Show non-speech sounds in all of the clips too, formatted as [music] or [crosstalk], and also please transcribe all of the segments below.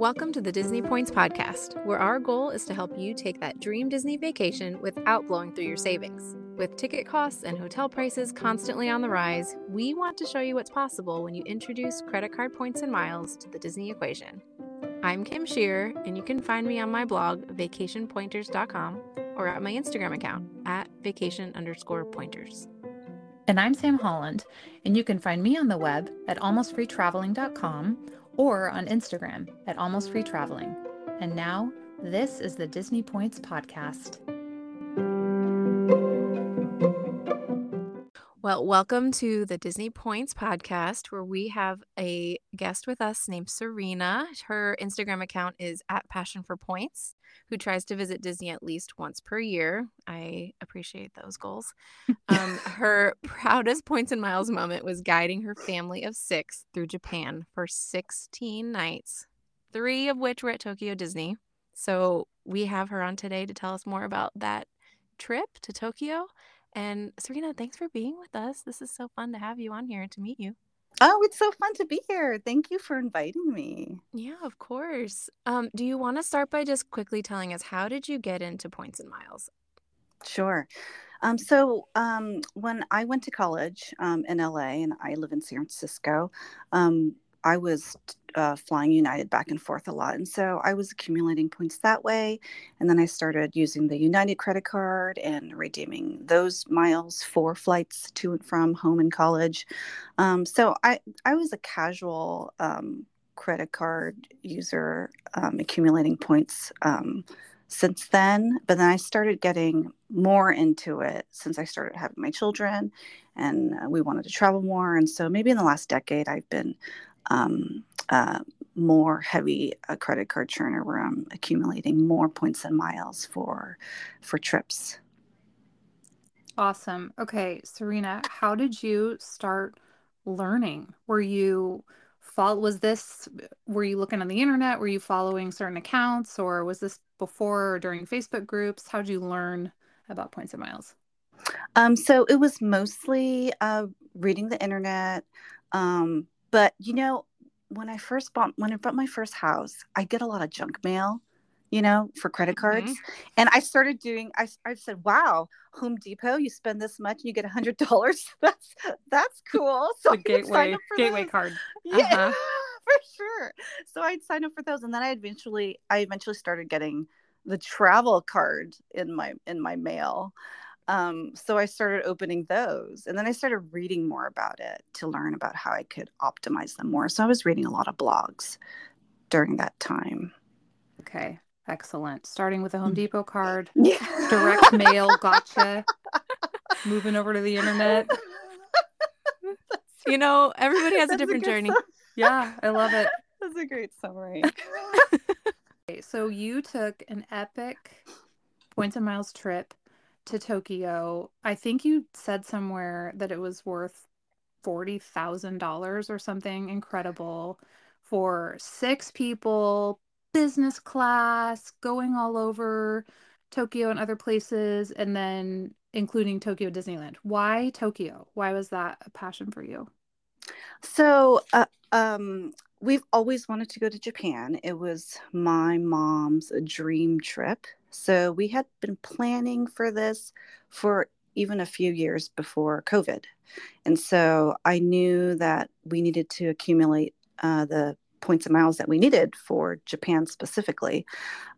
Welcome to the Disney Points Podcast, where our goal is to help you take that dream Disney vacation without blowing through your savings. With ticket costs and hotel prices constantly on the rise, we want to show you what's possible when you introduce credit card points and miles to the Disney equation. I'm Kim Shear, and you can find me on my blog, vacationpointers.com, or at my Instagram account, at vacation underscore pointers. And I'm Sam Holland, and you can find me on the web at almostfreetraveling.com or on Instagram at Almost Free Traveling. And now, this is the Disney Points Podcast. Well, welcome to the Disney Points podcast, where we have a guest with us named Serena. Her Instagram account is at Passion for Points, who tries to visit Disney at least once per year. I appreciate those goals. [laughs] Um, her [laughs] proudest points and miles moment was guiding her family of six through Japan for 16 nights, three of which were at Tokyo Disney. So we have her on today to tell us more about that trip to Tokyo and Serena, thanks for being with us. This is so fun to have you on here and to meet you. Oh, it's so fun to be here. Thank you for inviting me. Yeah, of course. Um, do you want to start by just quickly telling us how did you get into points and miles? Sure. Um, so um, when I went to college um, in LA and I live in San Francisco, um, I was uh, flying United back and forth a lot. And so I was accumulating points that way. And then I started using the United credit card and redeeming those miles for flights to and from home and college. Um, so I, I was a casual um, credit card user, um, accumulating points um, since then. But then I started getting more into it since I started having my children and uh, we wanted to travel more. And so maybe in the last decade, I've been um, uh, more heavy a credit card churner where I'm accumulating more points and miles for for trips. Awesome. Okay, Serena, how did you start learning? Were you follow was this were you looking on the internet? Were you following certain accounts or was this before or during Facebook groups? How did you learn about points and miles? Um, so it was mostly uh, reading the internet, um, but you know, when I first bought when I bought my first house, I get a lot of junk mail, you know, for credit cards. Mm-hmm. And I started doing I I said, "Wow, Home Depot, you spend this much and you get a $100. [laughs] That's that's [laughs] cool." So the gateway gateway those. card. [laughs] Yeah. Uh-huh. For sure. So I'd sign up for those and then I eventually I eventually started getting the travel card in my in my mail. Um, so I started opening those and then I started reading more about it to learn about how I could optimize them more. So I was reading a lot of blogs during that time. Okay, excellent. Starting with a Home mm. Depot card, [laughs] yeah. direct mail, gotcha. Moving over to the internet. [laughs] you know, everybody has a different a journey. Yeah, I love it. [laughs] That's a great summary. okay, so you took an epic points and miles trip to Tokyo, I think you said somewhere that it was worth $40,000 or something incredible for six people, business class, going all over Tokyo and other places, and then including Tokyo Disneyland. Why Tokyo? Why was that a passion for you? So, uh, um, we've always wanted to go to Japan. It was my mom's dream trip. So we had been planning for this for even a few years before COVID. And so I knew that we needed to accumulate uh, the points and miles that we needed for Japan specifically.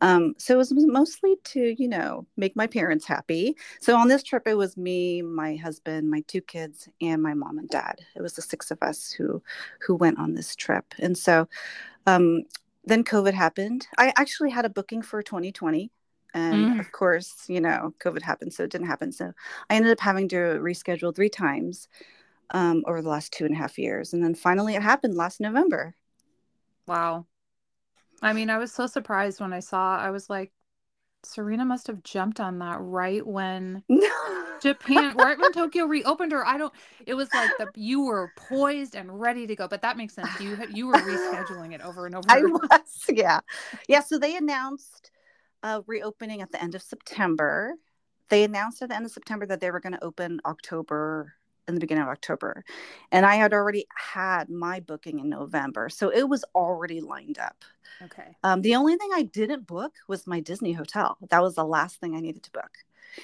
Um, so it was mostly to, you know, make my parents happy. So on this trip, it was me, my husband, my two kids, and my mom and dad. It was the six of us who who went on this trip. And so um, then COVID happened. I actually had a booking for 2020 and mm. of course you know covid happened so it didn't happen. So i ended up having to reschedule three times um, over the last two and a half years. And then finally it happened last november. Wow. I mean i was so surprised when i saw i was like serena must have jumped on that right when [laughs] japan right when tokyo reopened or i don't it was like the you were poised and ready to go but that makes sense. You you were [laughs] rescheduling it over and over. i was yeah. Yeah so they announced uh, reopening at the end of September. They announced at the end of September that they were going to open October in the beginning of October. And I had already had my booking in November. So it was already lined up. Okay. Um, the only thing I didn't book was my Disney hotel. That was the last thing I needed to book.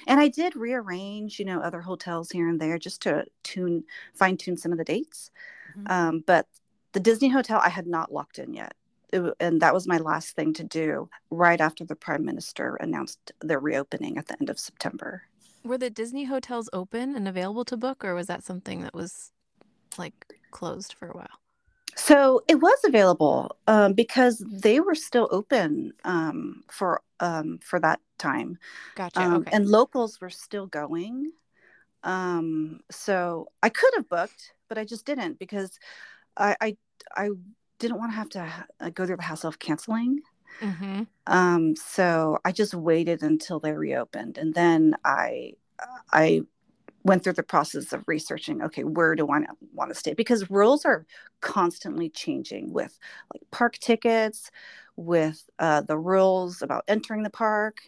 And I did rearrange, you know, other hotels here and there just to tune, fine tune some of the dates. Mm-hmm. Um, but the Disney hotel I had not locked in yet. It, and that was my last thing to do right after the prime minister announced their reopening at the end of September. Were the Disney hotels open and available to book, or was that something that was like closed for a while? So it was available um, because they were still open um, for um, for that time. Gotcha. Um, okay. And locals were still going. Um, so I could have booked, but I just didn't because I I, I didn't want to have to uh, go through the hassle of canceling. Mm-hmm. Um, so I just waited until they reopened, and then I I went through the process of researching okay where do i want to stay because rules are constantly changing with like park tickets with uh, the rules about entering the park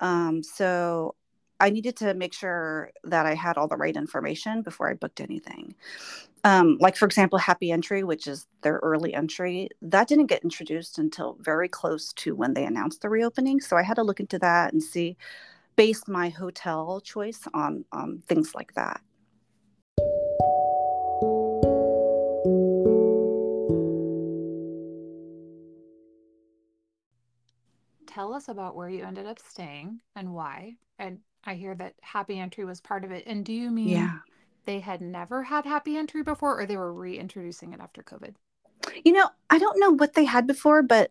um, so i needed to make sure that i had all the right information before i booked anything um, like for example happy entry which is their early entry that didn't get introduced until very close to when they announced the reopening so i had to look into that and see base my hotel choice on um, things like that. Tell us about where you ended up staying and why. And I hear that Happy Entry was part of it. And do you mean yeah. they had never had Happy Entry before or they were reintroducing it after COVID? You know, I don't know what they had before, but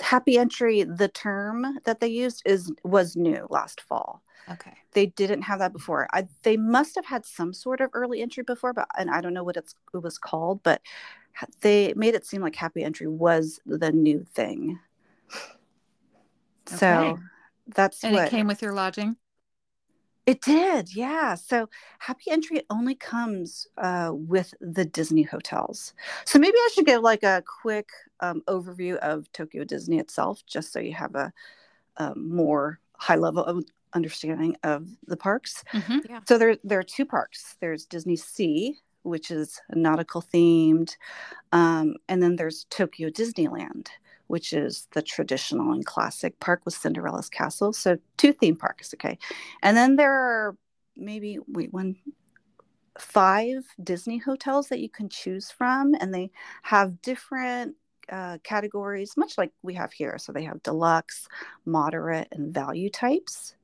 happy entry the term that they used is was new last fall okay they didn't have that before I, they must have had some sort of early entry before but and i don't know what it's it was called but they made it seem like happy entry was the new thing okay. so that's and what it came with your lodging it did, yeah. So Happy Entry only comes uh, with the Disney hotels. So maybe I should give like a quick um, overview of Tokyo Disney itself, just so you have a, a more high level of understanding of the parks. Mm-hmm. Yeah. So there, there are two parks. There's Disney Sea, which is nautical themed, um, and then there's Tokyo Disneyland, which is the traditional and classic park with Cinderella's castle. So two theme parks, okay. And then there are maybe wait one five Disney hotels that you can choose from, and they have different uh, categories, much like we have here. So they have deluxe, moderate, and value types.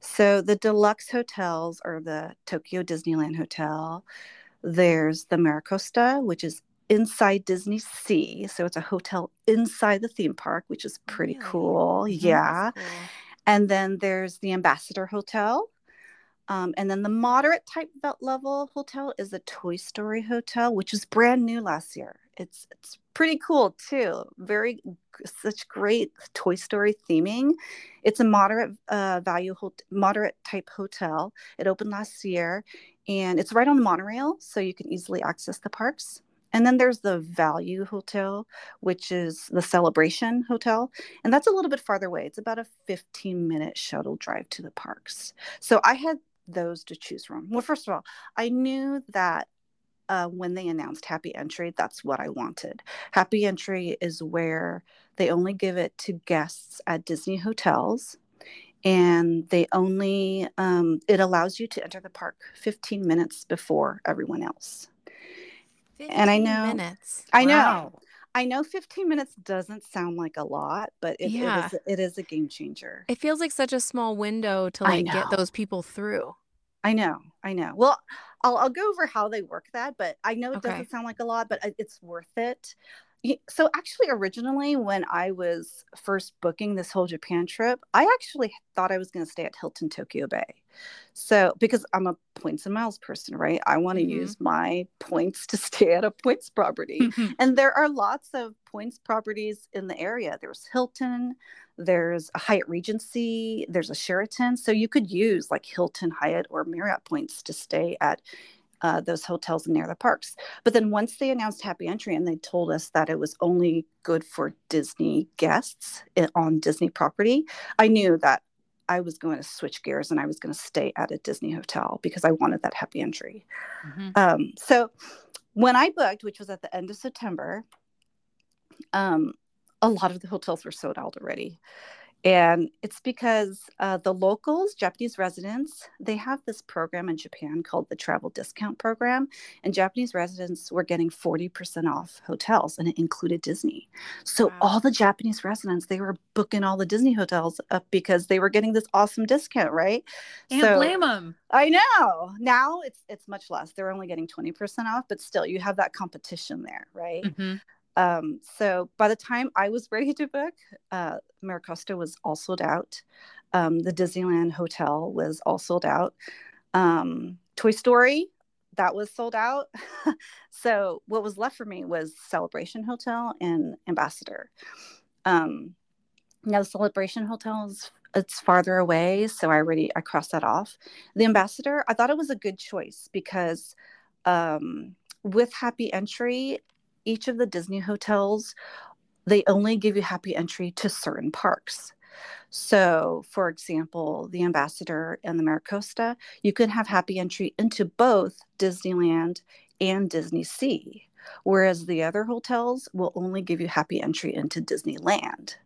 So the deluxe hotels are the Tokyo Disneyland Hotel. There's the Miracosta, which is inside Disney Sea. So it's a hotel inside the theme park, which is pretty really? cool. Mm-hmm. Yeah. Cool. And then there's the Ambassador Hotel. Um, and then the moderate type level hotel is the Toy Story Hotel, which is brand new last year. It's it's pretty cool too. Very such great Toy Story theming. It's a moderate uh, value moderate type hotel. It opened last year, and it's right on the monorail, so you can easily access the parks. And then there's the Value Hotel, which is the Celebration Hotel. And that's a little bit farther away. It's about a 15 minute shuttle drive to the parks. So I had those to choose from. Well, first of all, I knew that uh, when they announced Happy Entry, that's what I wanted. Happy Entry is where they only give it to guests at Disney hotels. And they only, um, it allows you to enter the park 15 minutes before everyone else and I know minutes. I know. I know 15 minutes doesn't sound like a lot, but it, yeah. it, is, it is a game changer. It feels like such a small window to like get those people through. I know. I know. Well, I'll, I'll go over how they work that, but I know it okay. doesn't sound like a lot, but uh, it's worth it. So, actually, originally, when I was first booking this whole Japan trip, I actually thought I was going to stay at Hilton Tokyo Bay. So, because I'm a points and miles person, right? I want to mm-hmm. use my points to [laughs] stay at a points property. Mm-hmm. And there are lots of points properties in the area. There's Hilton, there's a Hyatt Regency, there's a Sheraton. So, you could use like Hilton, Hyatt, or Marriott points to stay at uh, those hotels near the parks. But then once they announced Happy Entry and they told us that it was only good for Disney guests on Disney property, I knew that I was going to switch gears and I was going to stay at a Disney hotel because I wanted that happy entry. Mm-hmm. Um, so when I booked, which was at the end of September, um, a lot of the hotels were sold out already. And it's because uh, the locals, Japanese residents, they have this program in Japan called the Travel Discount Program. And Japanese residents were getting 40% off hotels, and it included Disney. So wow. all the Japanese residents, they were booking all the Disney hotels up because they were getting this awesome discount, right? Can't so, blame them. I know. Now it's it's much less. They're only getting 20% off, but still you have that competition there, right? Mm-hmm. Um, so by the time I was ready to book, uh, Miracosta was all sold out. Um, the Disneyland Hotel was all sold out. Um, Toy Story, that was sold out. [laughs] so what was left for me was Celebration Hotel and Ambassador. Um, now the Celebration Hotel is it's farther away, so I already I crossed that off. The Ambassador, I thought it was a good choice because um, with Happy Entry, each of the Disney hotels, they only give you happy entry to certain parks. So, for example, the Ambassador and the Miracosta, you can have happy entry into both Disneyland and Disney Sea, whereas the other hotels will only give you happy entry into Disneyland.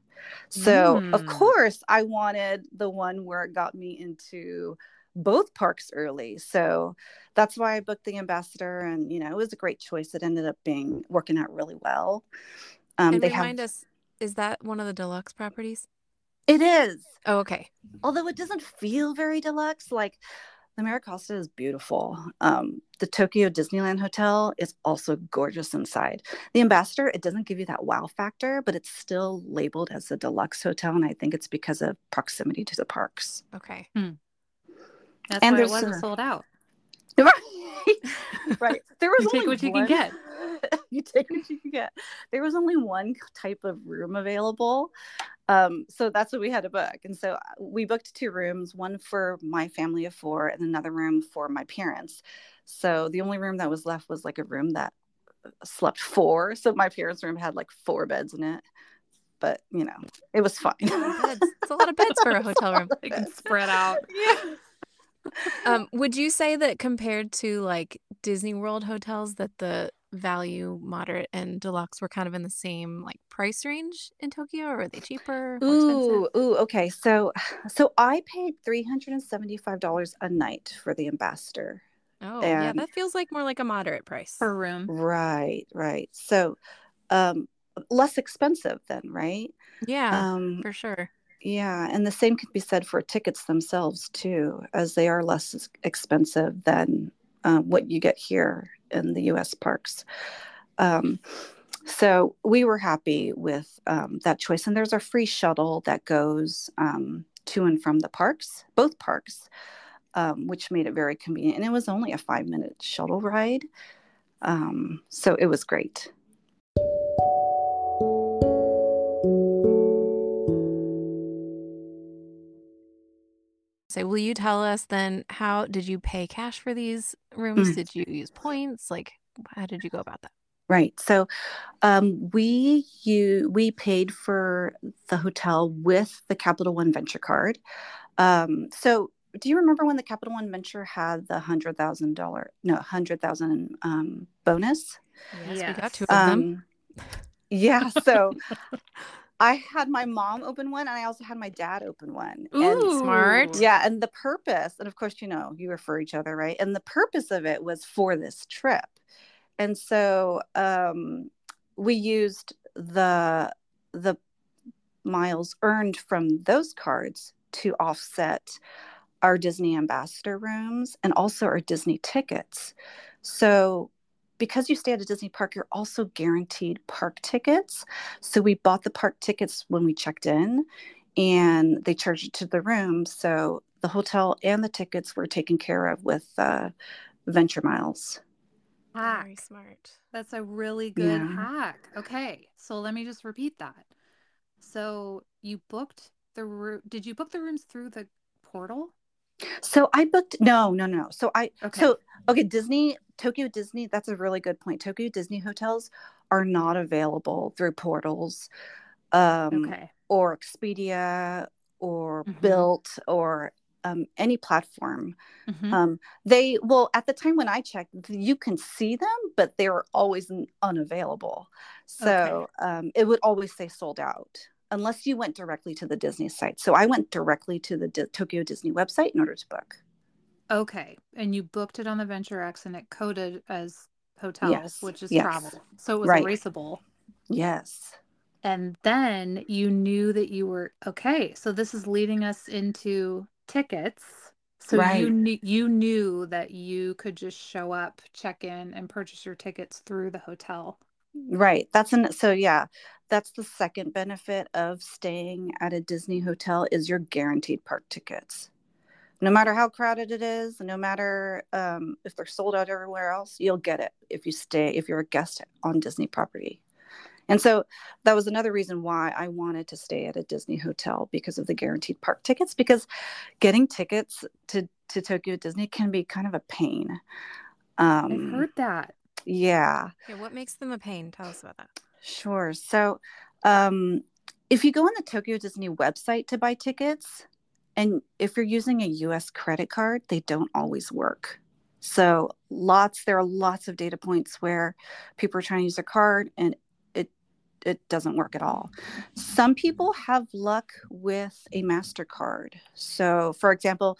So, mm. of course, I wanted the one where it got me into both parks early. So that's why I booked the ambassador, and you know it was a great choice. It ended up being working out really well. Um, and they remind have... us, is that one of the deluxe properties? It is. Oh, okay. Although it doesn't feel very deluxe, like the Miracosta is beautiful. Um, the Tokyo Disneyland Hotel is also gorgeous inside. The Ambassador, it doesn't give you that wow factor, but it's still labeled as a deluxe hotel, and I think it's because of proximity to the parks. Okay. Hmm. That's and why it wasn't sold out. [laughs] Right. [laughs] right. There was you take what you can get. [laughs] you take what you can get. There was only one type of room available. Um, so that's what we had to book. And so uh, we booked two rooms, one for my family of four and another room for my parents. So the only room that was left was like a room that uh, slept four. So my parents' room had like four beds in it. But you know, it was fine. It's a lot of beds for a hotel room. They can spread out. Yeah um, would you say that compared to like Disney World hotels, that the value, moderate, and deluxe were kind of in the same like price range in Tokyo, or are they cheaper? Ooh, ooh, okay. So, so I paid three hundred and seventy-five dollars a night for the ambassador. Oh, and, yeah, that feels like more like a moderate price per room. Right, right. So, um, less expensive then, right? Yeah, um, for sure. Yeah, and the same can be said for tickets themselves too, as they are less expensive than uh, what you get here in the U.S. parks. Um, so we were happy with um, that choice, and there's a free shuttle that goes um, to and from the parks, both parks, um, which made it very convenient. And it was only a five-minute shuttle ride, um, so it was great. So will you tell us then how did you pay cash for these rooms? Mm. Did you use points? Like how did you go about that? Right. So um, we you we paid for the hotel with the Capital One Venture card. Um, so do you remember when the Capital One Venture had the hundred thousand dollar no hundred thousand um, bonus? Yes, yes, we got two of them. Um, yeah. So [laughs] I had my mom open one and I also had my dad open one. Ooh, and, smart. Yeah. And the purpose, and of course, you know, you refer each other, right? And the purpose of it was for this trip. And so um, we used the the miles earned from those cards to offset our Disney ambassador rooms and also our Disney tickets. So because you stay at a Disney park, you're also guaranteed park tickets. So we bought the park tickets when we checked in and they charged it to the room. So the hotel and the tickets were taken care of with uh, Venture Miles. Hack. Very smart. That's a really good yeah. hack. Okay. So let me just repeat that. So you booked the room. Did you book the rooms through the portal? So I booked no, no, no. So I okay. so okay, Disney, Tokyo Disney, that's a really good point. Tokyo Disney hotels are not available through portals um okay. or Expedia or Mhm. Built or um, any platform. Mhm. Um, they well at the time when I checked, you can see them, but they were always unavailable. So um, it would always say sold out unless you went directly to the Disney site. So I went directly to the Di- Tokyo Disney website in order to book. Okay. And you booked it on the Venture X and it coded as hotel, Yes, which is yes. travel. So it was Right. erasable. Yes. And then you knew that you were okay. So this is leading us into tickets. So you Right. knew you knew that you could just show up, check in, and purchase your tickets through the hotel. Right. That's an so yeah, that's the second benefit of staying at a Disney hotel is you're guaranteed park tickets. No matter how crowded it is, no matter um, if they're sold out everywhere else, you'll get it if you stay if you're a guest on Disney property. And so that was another reason why I wanted to stay at a Disney hotel because of the guaranteed park tickets because getting tickets to to Tokyo Disney can be kind of a pain. Um, I've heard that. yeah. Yeah, what makes them a pain? Tell us about that. Sure. So, um, if you go on the Tokyo Disney website to buy tickets, and if you're using a US credit card, they don't always work. So, lots there are lots of data points where people are trying to use their card and it it doesn't work at all. Some people have luck with a Mastercard. So, for example,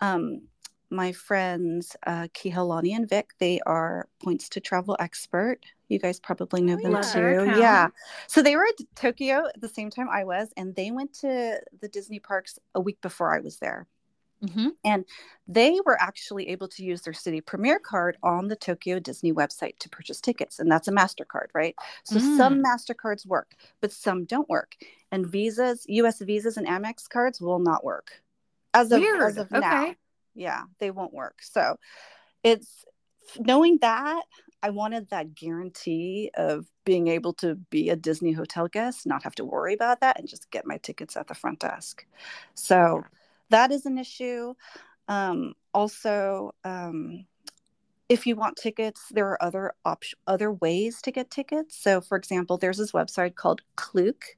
um, my friends uh, Kihalani and Vic, they are points to travel expert. You guys probably know Oh, them yeah. Too. Yeah. So they were at Tokyo at the same time I was, and they went to the Disney parks a week before I was there. hmm And They were actually able to use their Citi Premier card on the Tokyo Disney website to purchase tickets, and that's a MasterCard, right? So some MasterCards work, but some don't work. And visas, US visas and Amex cards will not work. As of, Weird. as of now. Yeah, they won't work. So it's knowing that I wanted that guarantee of being able to be a Disney hotel guest, not have to worry about that, and just get my tickets at the front desk. So that is an issue. Um, also, um, if you want tickets, there are other op- other ways to get tickets. So, for example, there's this website called Klook.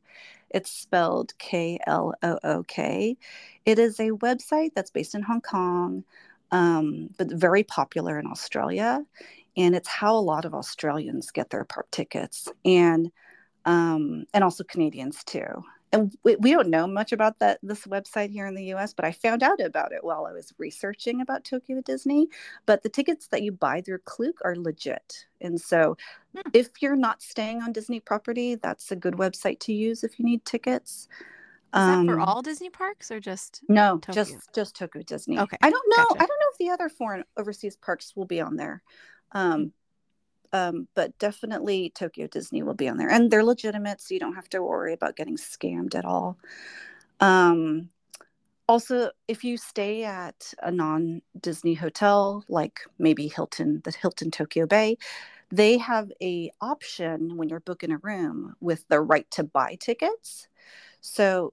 It's spelled K L O O K. It is a website that's based in Hong Kong, um, but very popular in Australia. And it's how a lot of Australians get their park tickets, and um, and also Canadians too. And we, we don't know much about that this website here in the U.S., but I found out about it while I was researching about Tokyo Disney. But the tickets that you buy through Klook are legit, and so Hmm. if you're not staying on Disney property, that's a good website to use if you need tickets. Is that for Um, all Disney parks or just no, Tokyo? just just Tokyo Disney. Okay, I don't know. gotcha. I don't know if the other foreign overseas parks will be on there. Um, um, but definitely Tokyo Disney will be on there, and they're legitimate, so you don't have to worry about getting scammed at all. Um, also, if you stay at a non-Disney hotel, like maybe Hilton, the Hilton Tokyo Bay, they have a option when you're booking a room with the right to buy tickets. So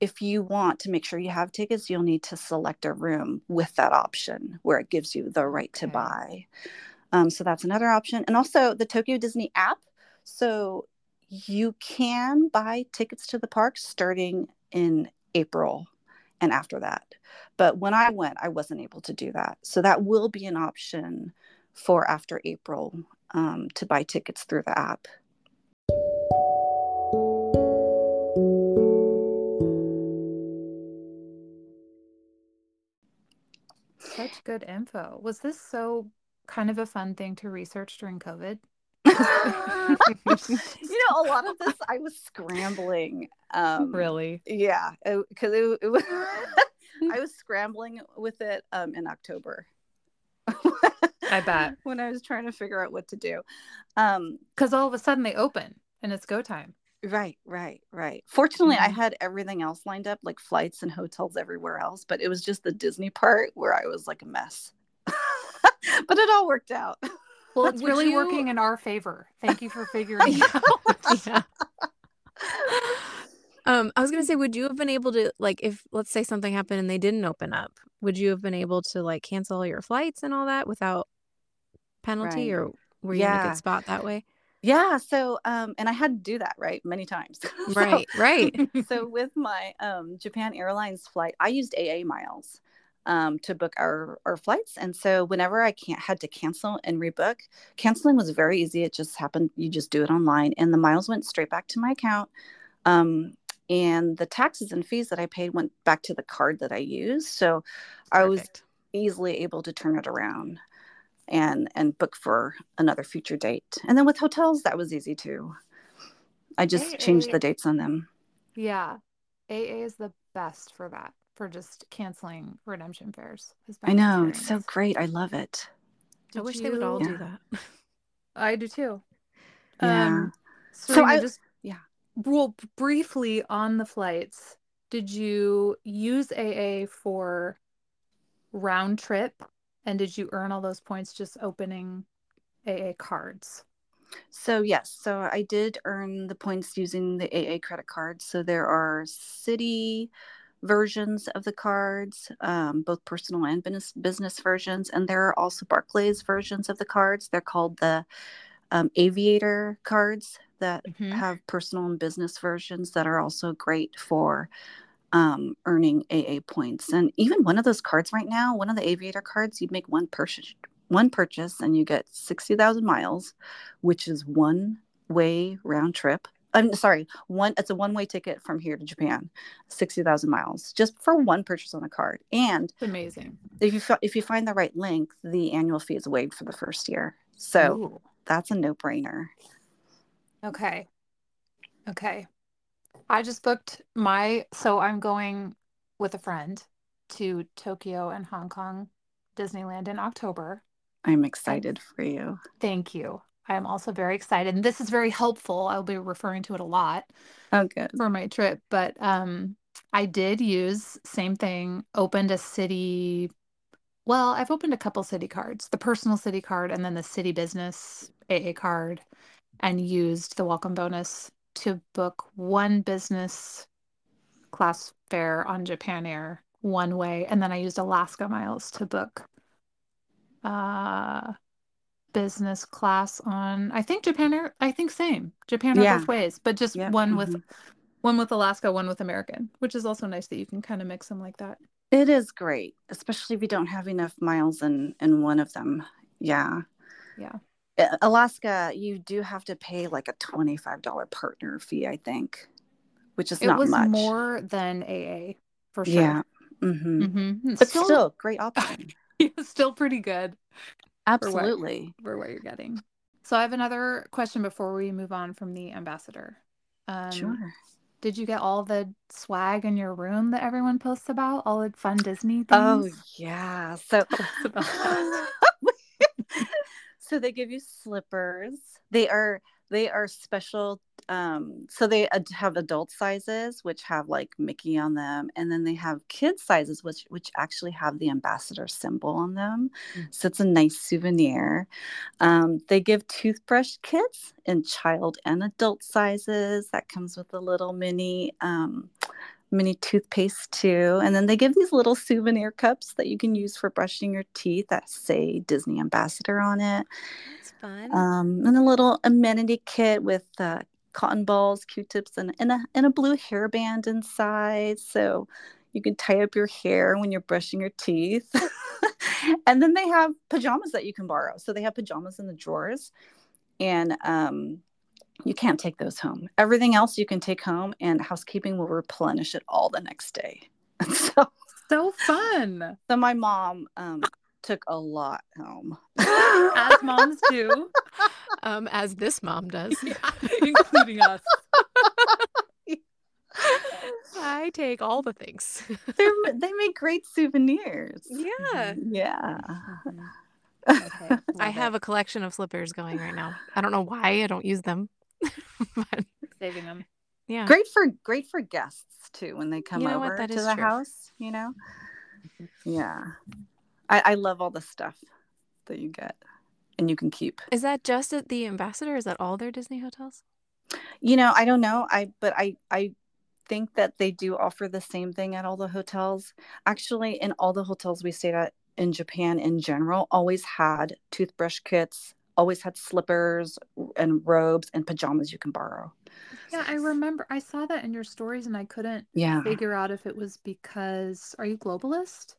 if you want to make sure you have tickets, you'll need to select a room with that option where it gives you the right to Okay. buy. Um, so that's another option. And also the Tokyo Disney app. So you can buy tickets to the park starting in April and after that. But when I went, I wasn't able to do that. So that will be an option for after April um, to buy tickets through the app. Good info. Was this so kind of a fun thing to research during COVID? [laughs] you know, a lot of this I was scrambling. Um, Really? Yeah, because it, it, was. [laughs] I was scrambling with it um, in October. [laughs] I bet. when I was trying to figure out what to do. Um, Because all of a sudden they open and it's go time. Right, right, right. Fortunately, I Mhm. had everything else lined up, like flights and hotels everywhere else, but it was just the Disney part where I was like a mess. [laughs] but it all worked out. Well, [laughs] it's Would really you- working in our favor. Thank you for [laughs] figuring it out. yeah. Um, I was gonna say, would you have been able to like if let's say something happened and they didn't open up, would you have been able to like cancel your flights and all that without penalty, Right. or were you in a good spot that way? Yeah. So, um, and I had to do that right many times. Right, [laughs] so, right. [laughs] so with my um, Japan Airlines flight, I used AA miles um, to book our our flights, and so whenever I can't had to cancel and rebook, canceling was very easy. It just happened. You just do it online, and the miles went straight back to my account. Um, and the taxes and fees that I paid went back to the card that I used. So I was easily able to turn it around and and book for another future date. And then with hotels, that was easy too. I just changed the dates on them. Yeah. AA is the best for that, for just canceling redemption fares. I been my know it's so great. I love it. I Did wish they would all you? do that. [laughs] I do too. Yeah. Um, So Serena, I just yeah. well, briefly on the flights, did you use AA for round trip? And did you earn all those points just opening AA cards? So yes, so I did earn the points using the AA credit card. So there are Citi versions of the cards, um, both personal and business business versions, and there are also Barclays versions of the cards. They're called the um, Aviator cards that Mhm. have personal and business versions that are also great for um, earning AA points. And even one of those cards right now, one of the Aviator cards, you'd make one purchase, one purchase, and you get sixty thousand miles, which is one way round trip. I'm sorry, one. It's a one way ticket from here to Japan, sixty thousand miles, just for one purchase on a card. And It's amazing. if you fi- if you find the right link, the annual fee is waived for the first year. So Ooh. that's a no brainer. Okay. Okay. I just booked my, so I'm going with a friend to Tokyo and Hong Kong Disneyland in October. I'm excited for you. thank you. I am also very excited. And this is very helpful. I'll be referring to it a lot Oh, good. for my trip, but um I did use same thing, opened a Citi well, I've opened a couple Citi cards, the personal Citi card and then the Citi business AA card, and used the welcome bonus to book one business class fare on Japan Air one way, and then I used Alaska Miles to book uh business class on I think Japan Air, I think same. Japan Air Yeah. both ways, but just Yep. one with mhm. one with Alaska, one with American, which is also nice that you can kind of mix them like that. It is great, especially if you don't have enough miles in in one of them. Yeah. Yeah. Uh, Alaska, you do have to pay like a $25 partner fee, I think, which is It not was much. more than AA for sure. Yeah. hmm Mm-hmm. But still, great option. [laughs] still pretty good for what Absolutely. for what you're getting. So I have another question before we move on from the ambassador. Um, Sure. did you get all the swag in your room that everyone posts about? All the fun Disney things? Oh, yeah. So, [laughs] [laughs] Tell us about that. So they give you slippers. They are they are special. Um, so they ad- have adult sizes, which have like Mickey on them, and then they have kid sizes, which which actually have the ambassador symbol on them. Mm. So it's a nice souvenir. Um, they give toothbrush kits in child and adult sizes. That comes with a little mini. Um, mini toothpaste too and then they give these little souvenir cups that you can use for brushing your teeth that say disney ambassador on it. That's fun. um, and a little amenity kit with uh, cotton balls q-tips and, and, a, and a blue hairband inside so you can tie up your hair when you're brushing your teeth. [laughs] And then they have pajamas that you can borrow. So they have pajamas in the drawers and um, you can't take those home. Everything else you can take home, and housekeeping will replenish it all the next day. [laughs] so, So fun. so my mom um, took a lot home. As [laughs] moms do, um, as this mom does. yeah, [laughs] including us. I take all the things. They're, they make great souvenirs. yeah. Yeah. Mhm. Okay, I have it. a collection of slippers going right now. I don't know why I don't use them. [laughs] but saving them. yeah. Great for great for guests too when they come You know over That to the true. house. You know. [laughs] Yeah. I, I love all the stuff that you get, and you can keep. Is that just at the ambassador? Is that all their Disney hotels? You know, I don't know. I but I I think that they do offer the same thing at all the hotels. Actually, in all the hotels we stayed at in Japan in general, always had toothbrush kits, always had slippers and robes and pajamas you can borrow. Yeah, I remember I saw that in your stories and I couldn't Yeah. figure out if it was because are you globalist?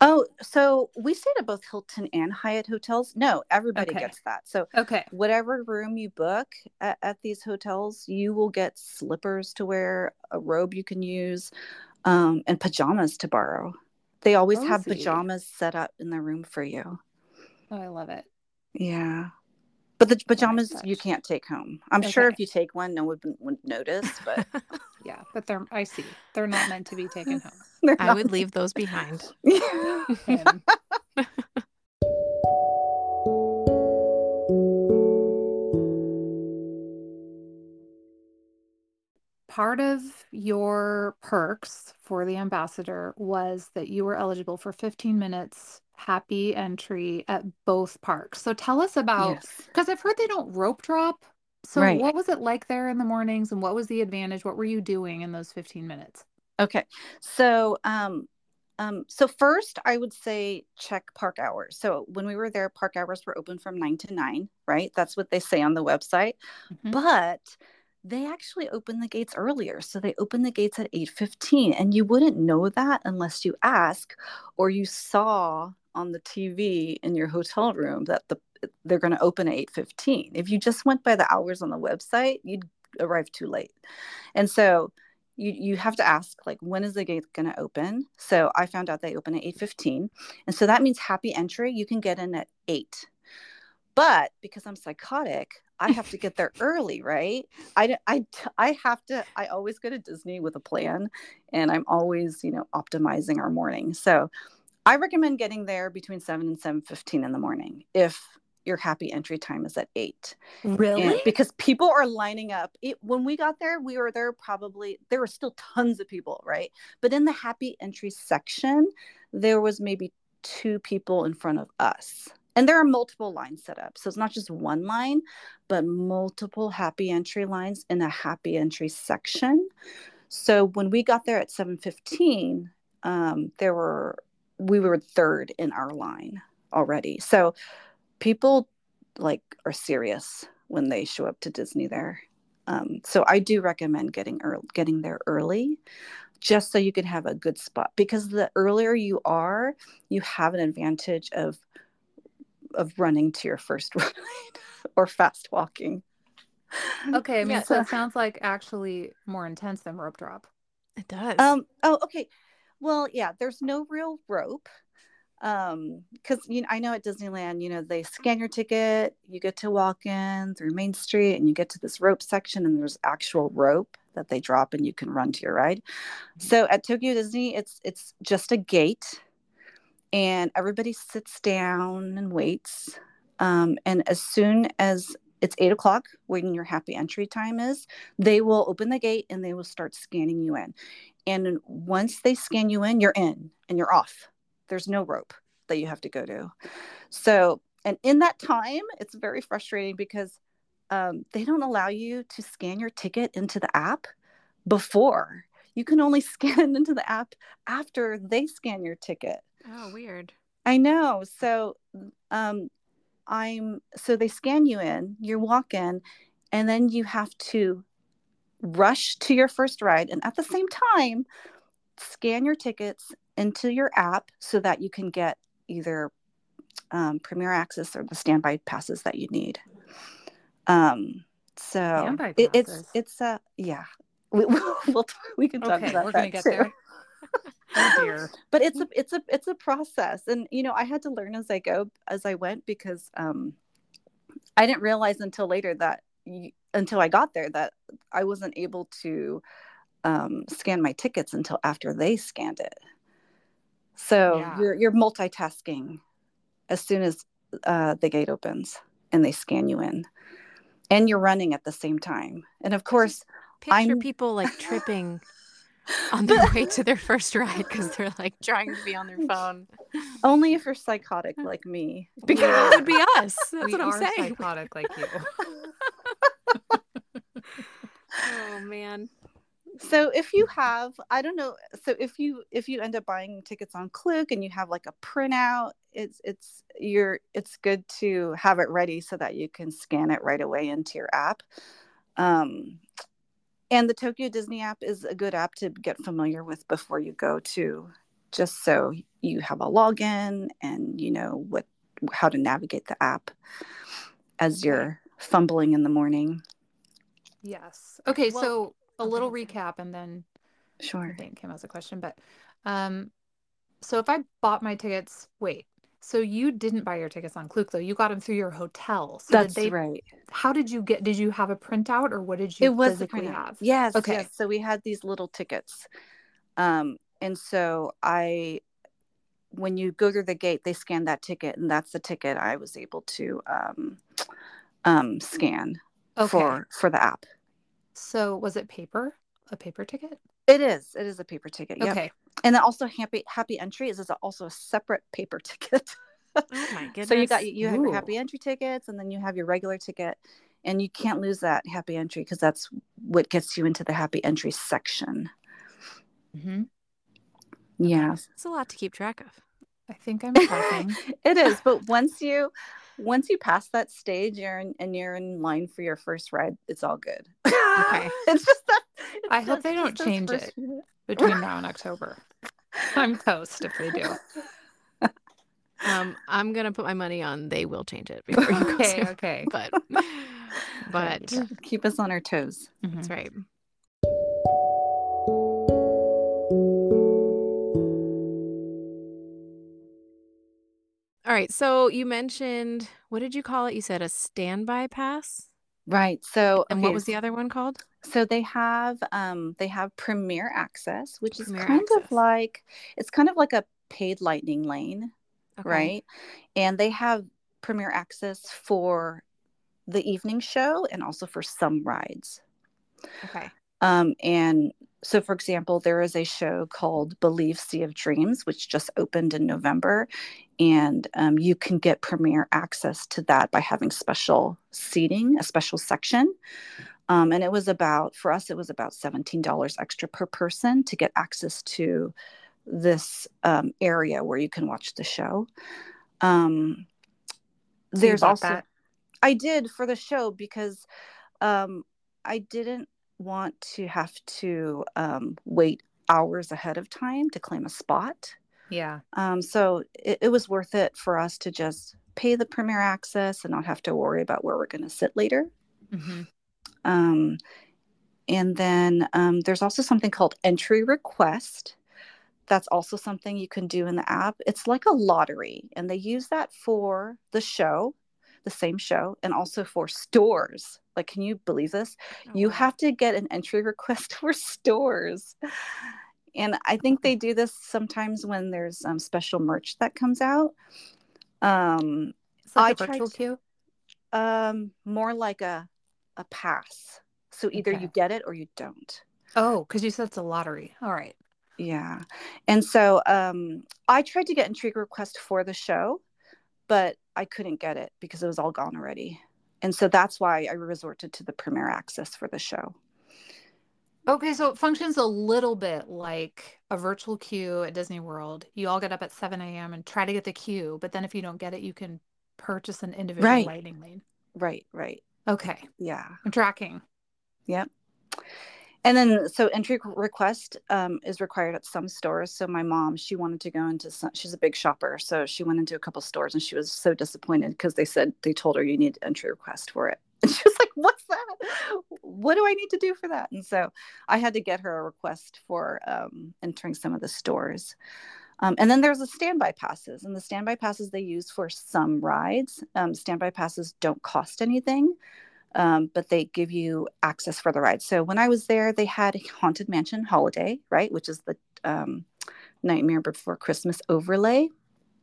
Oh, so we stayed at both Hilton and Hyatt hotels. No, everybody Okay. gets that. So Okay. whatever room you book at, at these hotels, you will get slippers to wear, a robe you can use, um, and pajamas to borrow. They always have pajamas set up in the room for you. Oh, I love it. Yeah. But the pajamas you can't take home. I'm sure if you take one, no one would, would notice, [laughs] but Yeah, but they're I see. They're not meant to be taken home. [laughs] I would leave those behind. [laughs] Part of your perks for the ambassador was that you were eligible for 15 minutes happy entry at both parks. So tell us about Yes. because I've heard they don't rope drop. So Right. what was it like there in the mornings and what was the advantage? What were you doing in those 15 minutes? Okay. So, um, um, so first I would say check park hours. So when we were there, park hours were open from nine to nine, right? That's what they say on the website. Mhm. But they actually open the gates earlier. So they open the gates at 8:15. And you wouldn't know that unless you ask or you saw on the TV in your hotel room that the they're going to open at 8:15. If you just went by the hours on the website, you'd arrive too late. And so you you have to ask like when is the gate going to open? So i found out they open at 8.15 and so that means happy entry you can get in at 8 but because i'm psychotic i have to get there [laughs] early right? I, I i have to i always go to disney with a plan and i'm always you know optimizing our morning. So i recommend getting there between 7 and 7.15 in the morning if your happy entry time is at 8 Really? and because people are lining up it, when we got there we were there probably there were still tons of people right? But in the happy entry section there was maybe two people in front of us. And there are multiple lines set up. So it's not just one line but multiple happy entry lines in a happy entry section. So when we got there at 7.15 um, there were we were third in our line already so people like are serious when they show up to Disney there. Um, so I do recommend getting early, getting there early, just so you can have a good spot. Because the earlier you are, you have an advantage of of running to your first [laughs] ride or fast walking. Okay, I mean, Yeah. so it sounds like actually more intense than rope drop. It does. Um. Oh, okay. Well, yeah. There's no real rope. Um, because you know, I know at Disneyland, you know, they scan your ticket, you get to walk in through Main Street, and you get to this rope section, and there's actual rope that they drop, and you can run to your ride. So at Tokyo Disney, it's it's just a gate, and everybody sits down and waits. Um, and as soon as it's eight o'clock, when your happy entry time is, they will open the gate and they will start scanning you in. And once they scan you in, you're in and you're off. There's no rope that you have to go to. So, and in that time, it's very frustrating because um, they don't allow you to scan your ticket into the app before. You can only [laughs] scan into the app after they scan your ticket. oh, weird. I know. So, um, I'm so they scan you in, you walk in, and then you have to rush to your first ride, and at the same time, scan your tickets into your app so that you can get either um, Premier Access or the standby passes that you need. Um, so it, it's it's uh yeah. We, [laughs] we'll, we can talk Okay, about we're that gonna get too there. [laughs] Oh [laughs] dear. but it's a it's a it's a process and you know i had to learn as i go as i went because um i didn't realize until later that until i got there that i wasn't able to um scan my tickets until after they scanned it so Yeah. you're you're multitasking as soon as uh the gate opens and they scan you in and you're running at the same time and of course Picture I'm- people like [laughs] tripping on their way to their first ride because they're like trying to be on their phone. only if you're psychotic like me Because that would be us. That's we what I'm are saying. psychotic like you. [laughs] Oh man. so if you have i don't know so if you if you end up buying tickets on Klook and you have like a printout it's it's you're it's good to have it ready so that you can scan it right away into your app um and the tokyo disney app is a good app to get familiar with before you go to just so you have a login and you know what how to navigate the app as you're fumbling in the morning Yes. Okay, Well- so a little okay. recap and then sure. I sure think Kim has a question, but um so if I bought my tickets, wait. So you didn't buy your tickets on Klook though. You got them through your hotel. So that's they right how did you get did you have a printout or what did you it was physically printout. have? Yes, Okay. yes. So we had these little tickets, um, and so I, when you go through the gate, they scan that ticket, and that's the ticket I was able to um, um, scan Okay. for for the app. So was it paper? A paper ticket? It is. It is a paper ticket. Yep. Okay. And then also happy happy entry is is also a separate paper [laughs] ticket. Oh my goodness. so you got you have your happy entry tickets, and then you have your regular ticket, and you can't lose that happy entry because that's what gets you into the happy entry section. hmm Yes. It's a lot to keep track of. I think I'm [laughs] tracking. it is but once you once you pass that stage you're in, and you're in line for your first ride it's all good Okay. [laughs] it's just that it's I hope they don't change it. few- Between now and October. I'm toast if they do. [laughs] Um, I'm gonna put my money on they will change it before you go. Okay, soon. okay. But [laughs] but keep us on our toes that's Mhm. right. Right. So you mentioned what did you call it? You said a standby pass. right so And okay, what was the other one called? so they have um they have premier access which Premier is kind Access. of like it's kind of like a paid lightning lane Okay. right and they have premier access for the evening show and also for some rides Okay. Um, and so, for example, there is a show called Believe Sea of Dreams, which just opened in November. And um, you can get premier access to that by having special seating, a special section. Um, and it was about, for us, it was about $17 extra per person to get access to this um, area where you can watch the show. Um, there's also, that? I did for the show because um, I didn't want to have to um, wait hours ahead of time to claim a spot. Yeah. Um, so it, it was worth it for us to just pay the premier access and not have to worry about where we're going to sit later. hmm Um, and then um, there's also something called entry request. That's also something you can do in the app. It's like a lottery, and they use that for the show, the same show, and also for stores. Like, can you believe this? Oh, you wow. have to get an entry [laughs] request for stores. And I think they do this sometimes when there's um, special merch that comes out. Um, It's like I a virtual to- queue. um, more like a a pass. So either Okay. you get it or you don't. Oh, because you said it's a lottery. All right. Yeah. And so um, I tried to get entry request for the show, but I couldn't get it because it was all gone already. And so that's why I resorted to the premiere access for the show. Okay, so it functions a little bit like a virtual queue at Disney World. You all get up at 7 a.m. and try to get the queue, but then if you don't get it, you can purchase an individual Right. lightning lane. Right, right. Okay, Yeah. I'm tracking. Yep. And then, so entry request um, is required at some stores. So my mom, she wanted to go into some, she's a big shopper. So she went into a couple stores and she was so disappointed because they said they told her you need entry request for it. [laughs] And she was like, what's that? What do I need to do for that? And so I had to get her a request for um, entering some of the stores. Um, and then there's the standby passes, and the standby passes they use for some rides. Um, standby passes don't cost anything um, but they give you access for the ride. So when I was there, they had Haunted Mansion Holiday, right, which is the um, Nightmare Before Christmas overlay,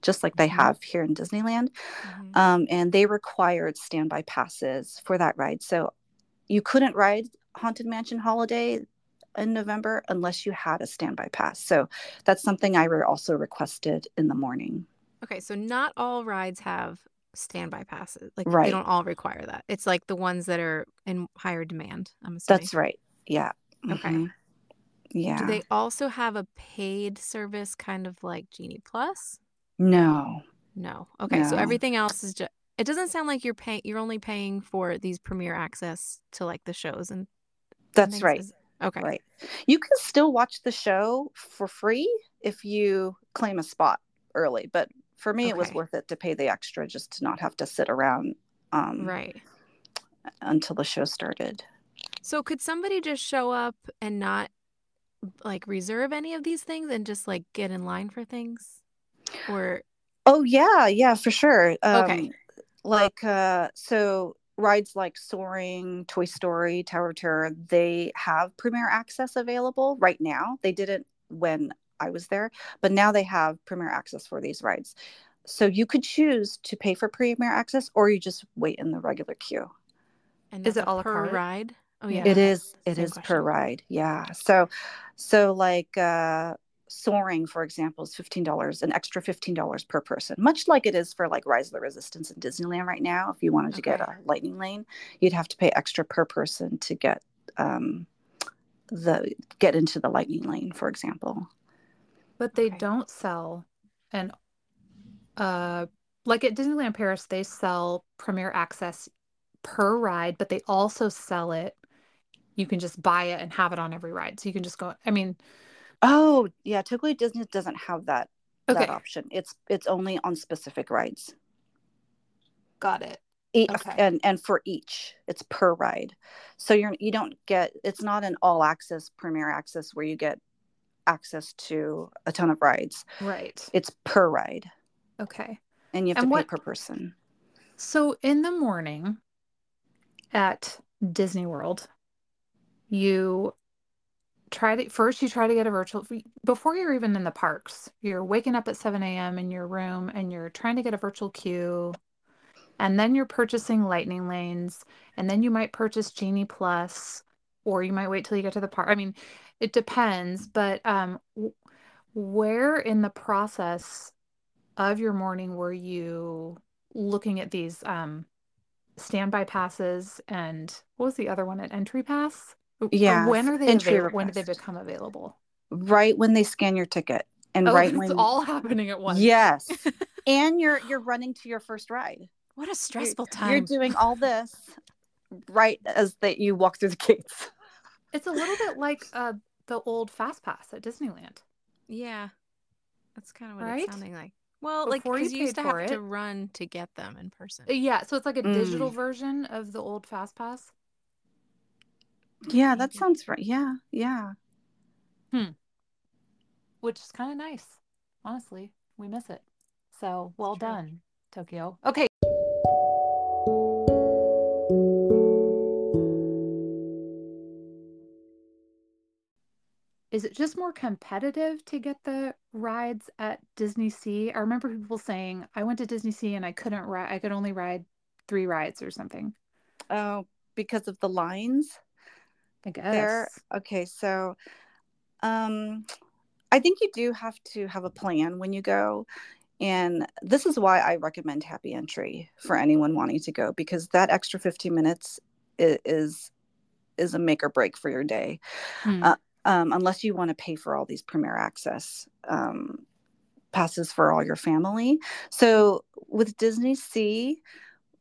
just like they Mhm. have here in Disneyland. Mhm. Um, and they required standby passes for that ride. So you couldn't ride Haunted Mansion Holiday in November unless you had a standby pass. So that's something I re- also requested in the morning. Okay, so not all rides have standby passes. Like Right. they don't all require that. It's like the ones that are in higher demand. I'm assuming. That's right. Yeah. Okay. Mhm. Yeah. Do they also have a paid service kind of like Genie Plus? No. No. Okay, so everything else is just it doesn't sound like you're paying you're only paying for these premiere access to like the shows and and That's things. right. Is- okay. Right. You can still watch the show for free if you claim a spot early, but for me it was worth it to pay the extra just to not have to sit around um Right. until the show started. So could somebody just show up and not like reserve any of these things and just like get in line for things? Or Oh yeah, yeah, for sure. Um, Okay. Like uh, so rides like Soaring, Toy Story, Tower of Terror, they have premiere access available right now. They didn't when I was there, but now they have premier access for these rides. So you could choose to pay for premier access or you just wait in the regular queue. and Is that's it a per carte? ride? Oh Yeah. yeah. It is it Same is per ride. Yeah. So so like uh soaring for example is $15 an extra $15 per person much like it is for like rise of the resistance in disneyland right now if you wanted to get a lightning lane you'd have to pay extra per person to get um the get into the lightning lane for example But they Okay. don't sell and uh like at Disneyland Paris, they sell Premier Access per ride, but they also sell it. You can just buy it and have it on every ride. So you can just go. I mean, oh yeah totally disney doesn't have that okay, that option it's it's only on specific rides got it. E- Okay. and and for each it's per ride so you're you don't get it's not an all access premier access where you get access to a ton of rides Right. it's per ride Okay. and you have And to what- pay per person So in the morning at Disney World, you try to first you try to get a virtual before you're even in the parks. You're waking up at 7 a.m. in your room and you're trying to get a virtual queue. And then you're purchasing lightning lanes, and then you might purchase Genie Plus, or you might wait till you get to the park. I mean, it depends, but um, where in the process of your morning were you looking at these um standby passes and what was the other one an entry pass? Or Yeah, when are they entry available? When did they become available? right when they scan your ticket and Oh, right it's when it's all happening at once. yes [laughs] and you're you're running to your first ride What a You're- stressful you're doing all [laughs] this right as that you walk through the gates It's a little bit like uh the old Fast Pass at Disneyland. yeah. That's kind of what Right? it's sounding like. Well, like Before you because you, used to have for to run to get them in person. Yeah, so it's like a digital Mm. version of the old Fast Pass. yeah that sounds right yeah yeah Hmm. which is kind of nice. Honestly, we miss it. So well done, Tokyo. Okay. Is it just more competitive to get the rides at Disney Sea? I remember people saying, I went to Disney Sea and I couldn't ride, I could only ride three rides or something. oh because of the lines I guess. there okay so um i think you do have to have a plan when you go and this is why i recommend happy entry for anyone wanting to go because that extra 15 minutes is is a make or break for your day Hmm. uh, um, unless you want to pay for all these premier access um, passes for all your family so with disney sea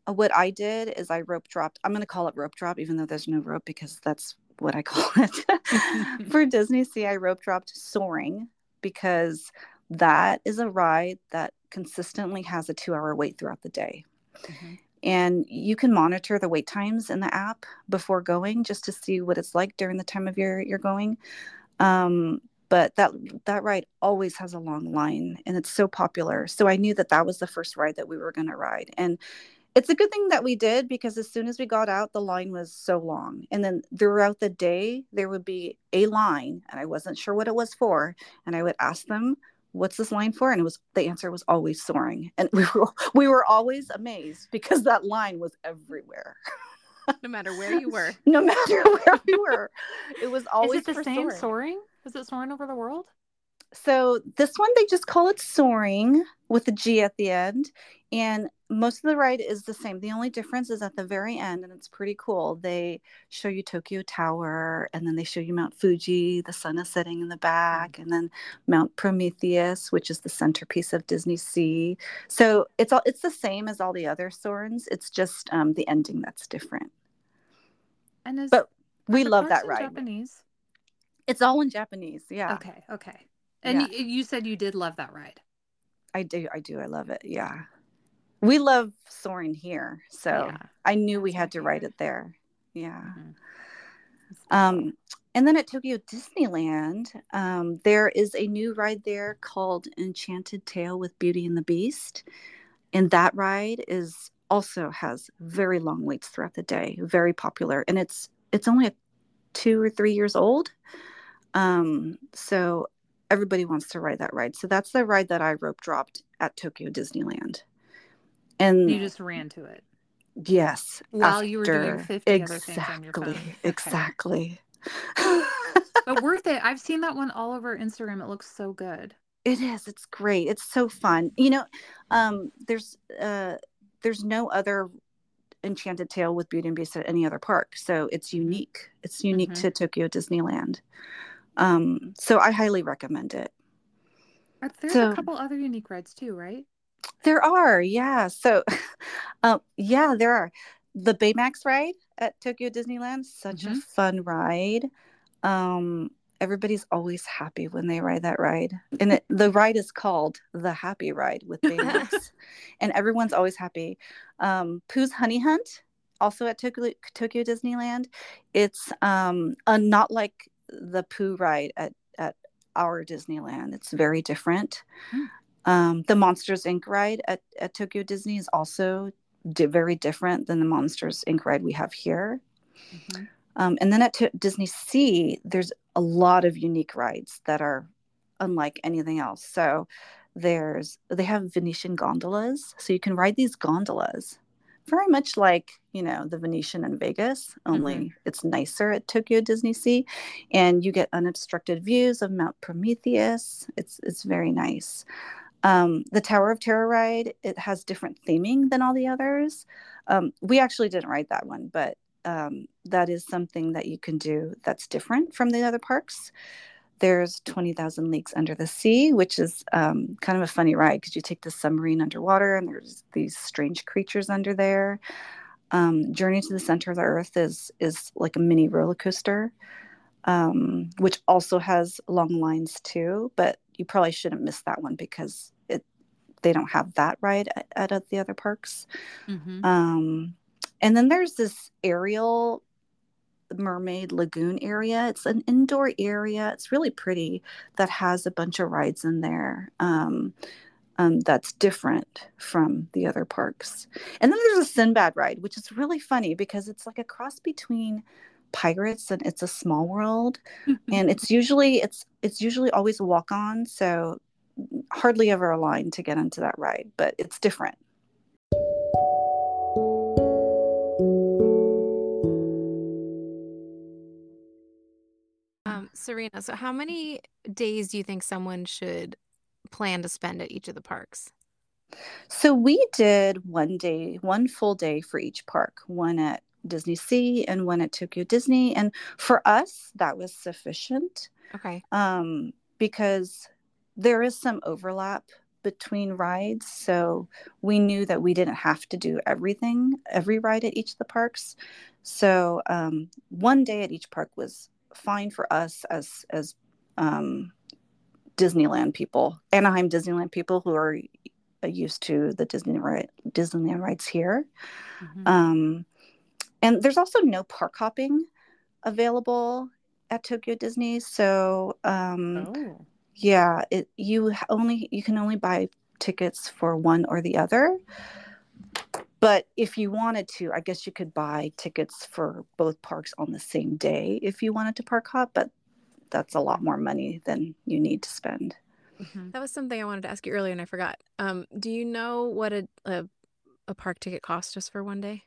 what I did is I rope dropped. I'm going to call it rope drop, even though there's no rope because that's what I [laughs] call it. [laughs] For Disney Sea, I rope dropped soaring because that is a ride that consistently has a two hour wait throughout the day. Mhm. And you can monitor the wait times in the app before going just to see what it's like during the time of year you're going. Um, but that that ride always has a long line and it's so popular. So I knew that that was the first ride that we were going to ride. And it's a good thing that we did because as soon as we got out, the line was so long. And then throughout the day, there would be a line, and I wasn't sure what it was for. And I would ask them, What's this line for? And it was the answer was always soaring. And we were [laughs] we were always amazed because that line was everywhere. no matter [laughs] where you were. no matter [laughs] where we were. It was always Is it the same soaring. soaring? Is it soaring over the world? So this one they just call it soaring with a G at the end. And most of the ride is the same. The only difference is at the very end, and it's pretty cool. They show you Tokyo Tower, and then they show you Mount Fuji. The sun is setting in the back, and then Mount Prometheus, which is the centerpiece of Disney Sea. So it's all it's the same as all the other Soarin's. It's just um, the ending that's different. And is But we love that ride. Japanese. It's all in Japanese. Yeah, Okay, okay. And Yeah. you said you did love that ride. I do. I do. I love it. Yeah, we love soaring here, so Yeah. I knew we had to write favorite. it there. Yeah. Mhm. Um, and then at Tokyo Disneyland, um, there is a new ride there called Enchanted Tale with Beauty and the Beast. And that ride is also has very long waits throughout the day, very popular. And it's it's only a, two or three years old. Um, so everybody wants to ride that ride. So that's the ride that I rope dropped at Tokyo Disneyland. And you just ran to it. yes, While you were doing after- 50 other things on your phone. exactly, Okay. exactly. [laughs] But worth it. I've seen that one all over Instagram. It looks so good. It is. It's great. It's so fun. You know, um, there's uh, there's no other Enchanted Tale with Beauty and Beast at any other park, so it's unique. It's unique Mhm. to Tokyo Disneyland. Um, so I highly recommend it. There's So- a couple other unique rides too, right? There are, yeah. So, [laughs] um, yeah, there are. The Baymax ride at Tokyo Disneyland, such a Mhm. fun ride. Um, everybody's always happy when they ride that ride, and it, the ride is called the Happy Ride with Baymax, [laughs] and everyone's always happy. Um, Pooh's Honey Hunt, also at Tokyo, Tokyo Disneyland. It's um, a, not like the Pooh ride at at our Disneyland. It's very different. Hmm. Um, the Monsters Inc. ride at, at Tokyo Disney is also di- very different than the Monsters Inc. ride we have here. Mhm. Um, and then at to- Disney Sea, there's a lot of unique rides that are unlike anything else. So there's they have Venetian gondolas, so you can ride these gondolas, very much like you know the Venetian in Vegas, only it's nicer at Tokyo Disney Sea, and you get unobstructed views of Mount Prometheus. It's it's very nice. Um, the Tower of Terror ride it has different theming than all the others. Um, we actually didn't ride that one, but um, that is something that you can do that's different from the other parks. There's 20,000 Leagues Under the Sea, which is um, kind of a funny ride because you take the submarine underwater and there's these strange creatures under there. Um, Journey to the Center of the Earth is is like a mini roller coaster, um, which also has long lines too. But you probably shouldn't miss that one because it they don't have that ride at, at the other parks. Mhm. Um, and then there's this aerial mermaid lagoon area. It's an indoor area. It's really pretty that has a bunch of rides in there. Um, um, that's different from the other parks. And then there's a Sinbad ride, which is really funny because it's like a cross between pirates and it's a small world [laughs] and it's usually it's it's usually always a walk on so hardly ever a line to get into that ride but it's different Serena, so how many days do you think someone should plan to spend at each of the parks? So we did one day, one full day for each park, one at Disney Sea and one at Tokyo Disney. And for us, that was sufficient Okay. um, because there is some overlap between rides. So we knew that we didn't have to do everything, every ride at each of the parks. So um, one day at each park was fine for us as as um, Disneyland people, Anaheim Disneyland people who are used to the Disney ride, Disneyland rides here. Mhm. Um, and there's also no park hopping available at Tokyo Disney. So um, oh. yeah, it you only you can only buy tickets for one or the other. But if you wanted to, I guess you could buy tickets for both parks on the same day if you wanted to park hop, but that's a lot more money than you need to spend. Mhm. That was something I wanted to ask you earlier and I forgot. Um, do you know what a a, a park ticket costs just for one day?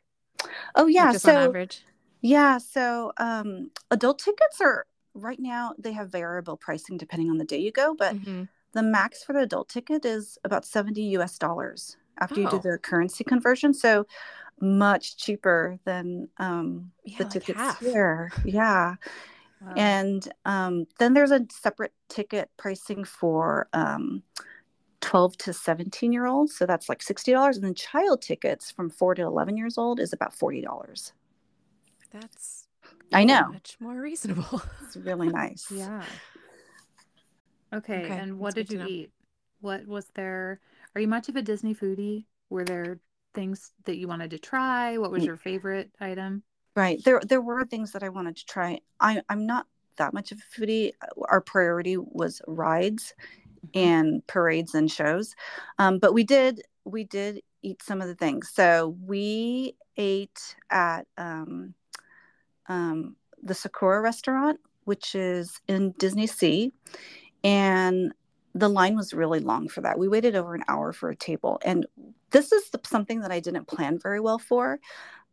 Oh Like, yeah, just on so average. yeah, so um adult tickets are right now they have variable pricing depending on the day you go, but Mm-hmm. the max for the adult ticket is about 70 US dollars after you do Oh. the currency conversion. So much cheaper than um, Yeah, the like tickets half. here. Yeah. Wow. And um, then there's a separate ticket pricing for um, 12 to 17 year olds. So that's like $60. And then child tickets from 4 to 11 years old is about $40. That's I know. much more reasonable. [laughs] It's really nice. yeah. Okay, Okay, and what that's did you know. eat? What was there? Are you much of a Disney foodie? Were there things that you wanted to try? What was your favorite item? Right. There there were things that I wanted to try. I I'm not that much of a foodie. Our priority was rides and parades and shows. Um, but we did we did eat some of the things. So we ate at um, um, the Sakura restaurant, which is in Disney Sea, and the line was really long for that. We waited over an hour for a table, and this is something that I didn't plan very well for.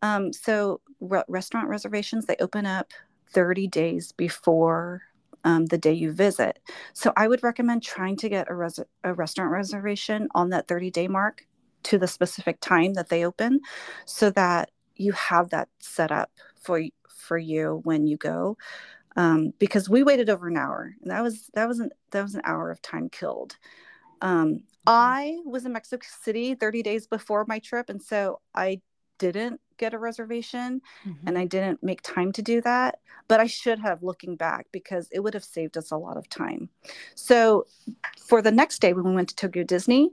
Um, so re- restaurant reservations they open up 30 days before um, the day you visit. So I would recommend trying to get a, res- a restaurant reservation on that 30 day mark to the specific time that they open, so that you have that set up for for you when you go. Um, because we waited over an hour, and that was that wasn't that was an hour of time killed. Um, I was in Mexico City 30 days before my trip, and so I didn't get a reservation and I didn't make time to do that. But I should have looking back because it would have saved us a lot of time. So for the next day when we went to Tokyo Disney,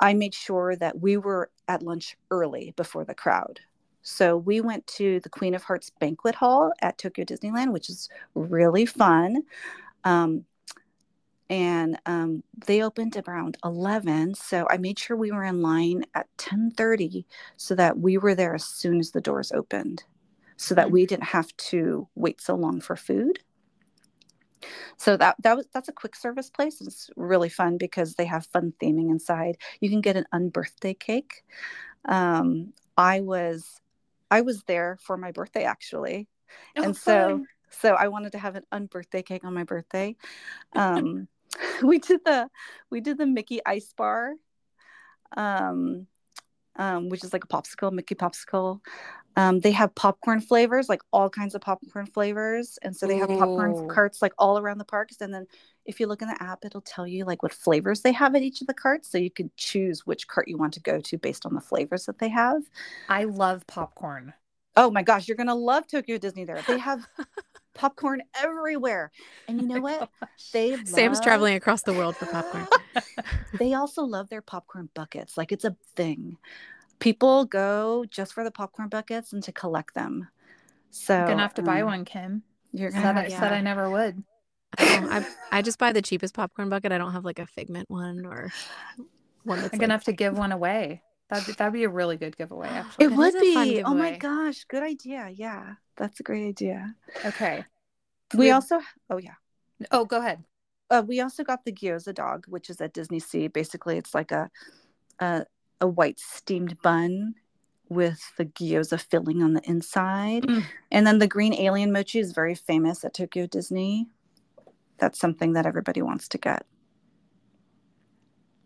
I made sure that we were at lunch early before the crowd. So we went to the Queen of Hearts banquet hall at Tokyo Disneyland, which is really fun. Um, and um, they opened around 11 so i made sure we were in line at 10.30 so that we were there as soon as the doors opened so that Mhm. we didn't have to wait so long for food so that that was that's a quick service place it's really fun because they have fun theming inside you can get an unbirthday cake um, i was i was there for my birthday actually. Oh, and so so i wanted to have an unbirthday cake on my birthday. Um [laughs] we did the we did the mickey ice bar um um which is like a popsicle mickey popsicle um they have popcorn flavors like all kinds of popcorn flavors and so they have popcorn carts like all around the parks and then if you look in the app it'll tell you like what flavors they have at each of the carts so you could choose which cart you want to go to based on the flavors that they have I love popcorn. Oh my gosh, you're gonna love Tokyo Disney there. They have [laughs] popcorn everywhere. And you know what? They Sam's traveling across the world for popcorn. [laughs] [laughs] They also love their popcorn buckets. Like it's a thing. People go just for the popcorn buckets and to collect them. So I'm gonna have to buy um, one, Kim. You're gonna Said I, yeah. said I never would. I, I, [laughs] I just buy the cheapest popcorn bucket. I don't have like a figment one or one that's I'm gonna like, have to give one away. That'd be, that'd be a really good giveaway, [gasps] actually. It That would is a fun be. Oh my gosh, good idea. Yeah, that's a great idea. Okay. We We- also, oh yeah, Oh, go ahead. uh, we also got the gyoza dog, which is at Disney Sea. Basically, it's like a a, a white steamed bun with the gyoza filling on the inside, Mm. and then the green alien mochi is very famous at Tokyo Disney. That's something that everybody wants to get.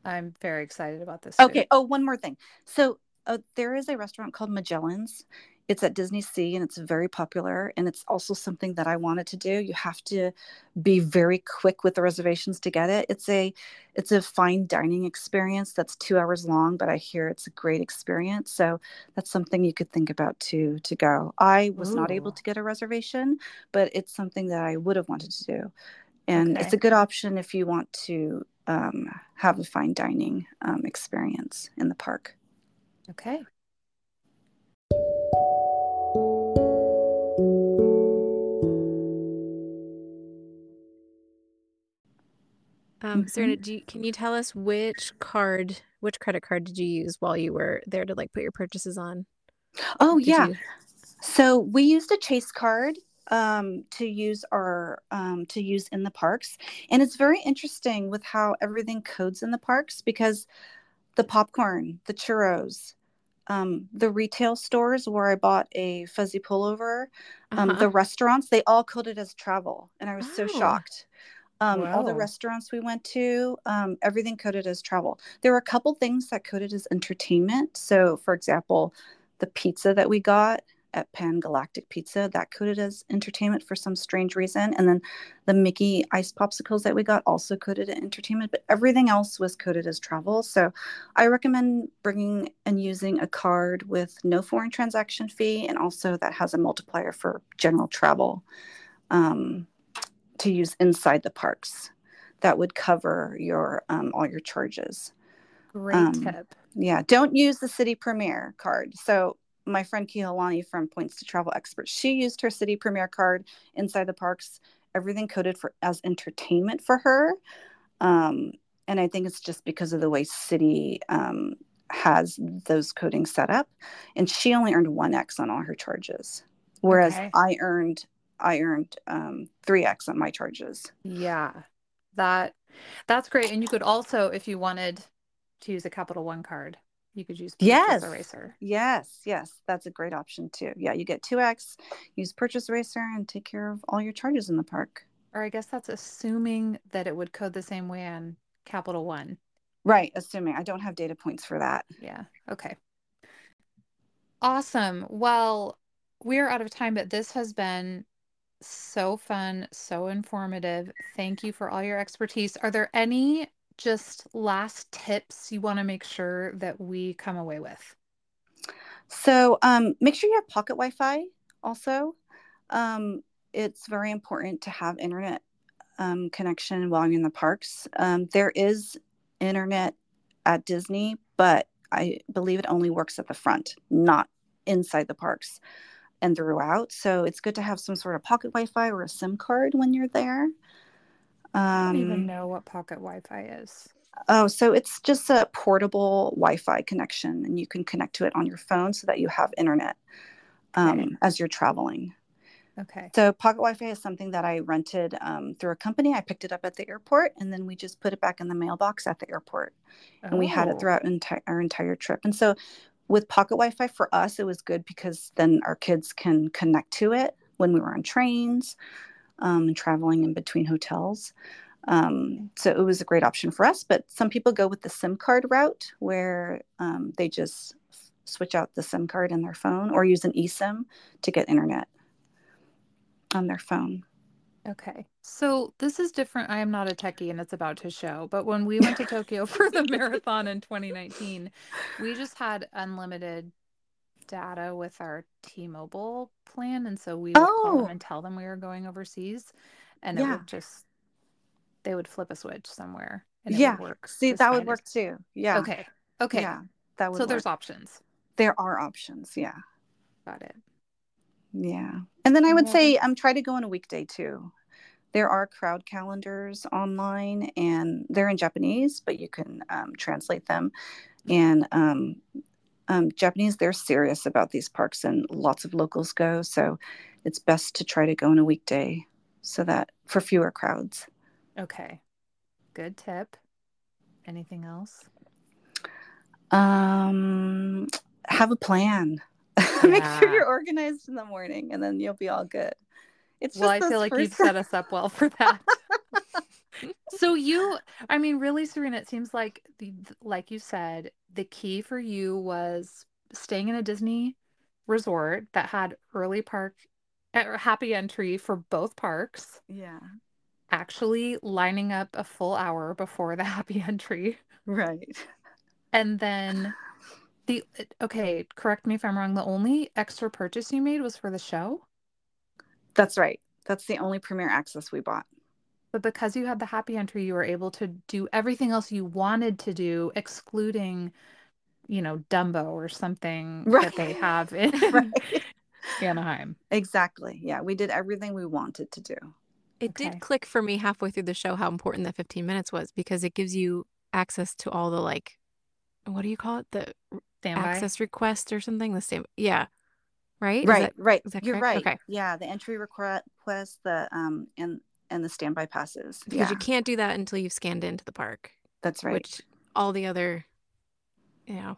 I'm very excited about this. food. Okay. Oh, one more thing. So uh, there is a restaurant called Magellan's. It's at Disney Sea and it's very popular. And it's also something that I wanted to do. You have to be very quick with the reservations to get it. It's a it's a fine dining experience that's two hours long, but I hear it's a great experience. So that's something you could think about too to go. I was not able to get a reservation, but it's something that I would have wanted to do. And it's a good option if you want to um, have a fine dining um, experience in the park. Okay. Um, Mhm. Serena, do you, can you tell us which card, which credit card did you use while you were there to like put your purchases on? Oh Did yeah. you- So we used a Chase card um, to use our um, to use in the parks, and it's very interesting with how everything codes in the parks because the popcorn, the churros, um, the retail stores where I bought a fuzzy pullover, um, Uh-huh. the restaurants, they all coded as travel. And I was so Oh. shocked. Um, All the restaurants we went to, um, everything coded as travel. There were a couple things that coded as entertainment. So, for example, the pizza that we got at Pan Galactic Pizza, that coded as entertainment for some strange reason. And then the Mickey ice popsicles that we got also coded as entertainment, but everything else was coded as travel. So I recommend bringing and using a card with no foreign transaction fee and also that has a multiplier for general travel um, to use inside the parks. That would cover your um, all your charges. Great Um, tip. Yeah, don't use the Citi Premier card. So my friend Kihalani from Points to Travel Experts, she used her Citi Premier card inside the parks. Everything coded for as entertainment for her, um, and I think it's just because of the way Citi um, has those coding set up. And she only earned one X on all her charges, whereas Okay. I earned I earned um, three X on my charges. Yeah. That that's great. And you could also, if you wanted to use a Capital One card, you could use Purchase Yes. Eraser. Yes, yes, that's a great option too. Yeah, you get 2x, use Purchase Eraser, and take care of all your charges in the park. Or I guess that's assuming that it would code the same way on Capital One. Right, assuming I don't have data points for that. Yeah. Okay. Awesome. Well, we're out of time, but this has been so fun, so informative. Thank you for all your expertise. Are there any just last tips you want to make sure that we come away with? So um, make sure you have pocket Wi Fi also. Um, it's very important to have internet um, connection while you're in the parks. Um, there is internet at Disney, but I believe it only works at the front, not inside the parks and throughout. So it's good to have some sort of pocket Wi Fi or a SIM card when you're there. I don't even Um, know what pocket Wi-Fi is. Oh, so it's just a portable Wi-Fi connection, and you can connect to it on your phone so that you have internet um, Okay. as you're traveling. Okay. So Pocket Wi-Fi is something that I rented um, through a company. I picked it up at the airport, and then we just put it back in the mailbox at the airport, and we had it Oh, throughout enti- our entire trip. And so, with Pocket Wi-Fi for us, it was good because then our kids can connect to it when we were on trains um, and traveling in between hotels. Um, so it was a great option for us. But some people go with the SIM card route where um, they just switch out the SIM card in their phone or use an eSIM to get internet on their phone. Okay. So this is different. I am not a techie and it's about to show. But when we went to Tokyo [laughs] for the marathon in 2019, we just had unlimited data with our T-Mobile plan. And so we would call them Oh, and tell them we were going overseas. And it would just, they would flip a switch somewhere and it Yeah. would work See, that would work too. Yeah. Okay. Okay. Yeah. That would So there's options. There are options. Yeah. Got it. Yeah. And then I would Yeah. say um try to go on a weekday too. There are crowd calendars online and they're in Japanese, but you can um, translate them. And um, um, Japanese, they're serious about these parks and lots of locals go. So it's best to try to go on a weekday so that for fewer crowds. Okay. Good tip. Anything else? Um, have a plan. [laughs] Make sure you're organized in the morning and then you'll be all good. It's Well, I feel like you've set us up well for that. [laughs] [laughs] So you, I mean, really, Serena, it seems like the, like you said, the key for you was staying in a Disney resort that had early park uh, happy entry for both parks, Yeah. actually lining up a full hour before the happy entry. Right. And then the, okay, correct me if I'm wrong, the only extra purchase you made was for the show? That's right. That's the only premiere access we bought. But because you had the happy entry, you were able to do everything else you wanted to do, excluding, you know, Dumbo or something [laughs] Right. that they have in [laughs] right. [laughs] Anaheim. Exactly. Yeah. We did everything we wanted to do. It Okay. did click for me halfway through the show how important that 15 minutes was because it gives you access to all the like what do you call it? The Standby. access request or something? The same. Yeah. Right? Right. that- right. that You're right. Okay. Yeah. The entry request, the um and and the standby passes. because Yeah. you can't do that until you've scanned into the park, That's right. which all the other, you know,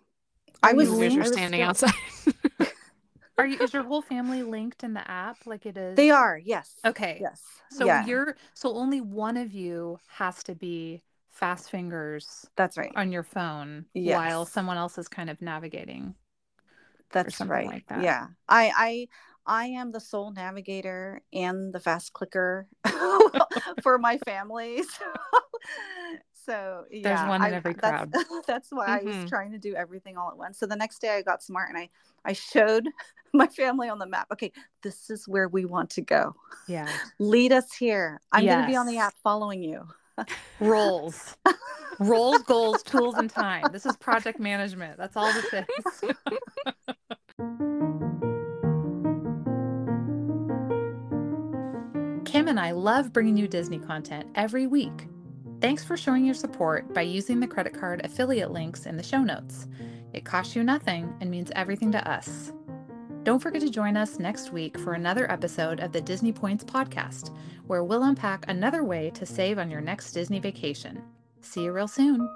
I was, you you're I was standing still- outside. [laughs] Are you is your whole family linked in the app like it is? They are, yes. Okay. Yes. So yeah, you're so only one of you has to be fast fingers that's right. on your phone while someone else is kind of navigating. That's right. like that. Yeah. I I I am the sole navigator and the fast clicker [laughs] for my family. [laughs] So, so yeah, one in I- every that's- crowd. [laughs] That's why I Mhm. was trying to do everything all at once. So the next day I got smart and I I showed my family on the map. Okay, this is where we want to go. Yeah. Lead us here. I'm going to be on the app following you. Roles. Roles, goals, tools, and time. This is project management. That's all this is. [laughs] Kim and I love bringing you Disney content every week. Thanks for showing your support by using the credit card affiliate links in the show notes. It costs you nothing and means everything to us. Don't forget to join us next week for another episode of the Disney Points podcast, where we'll unpack another way to save on your next Disney vacation. See you real soon.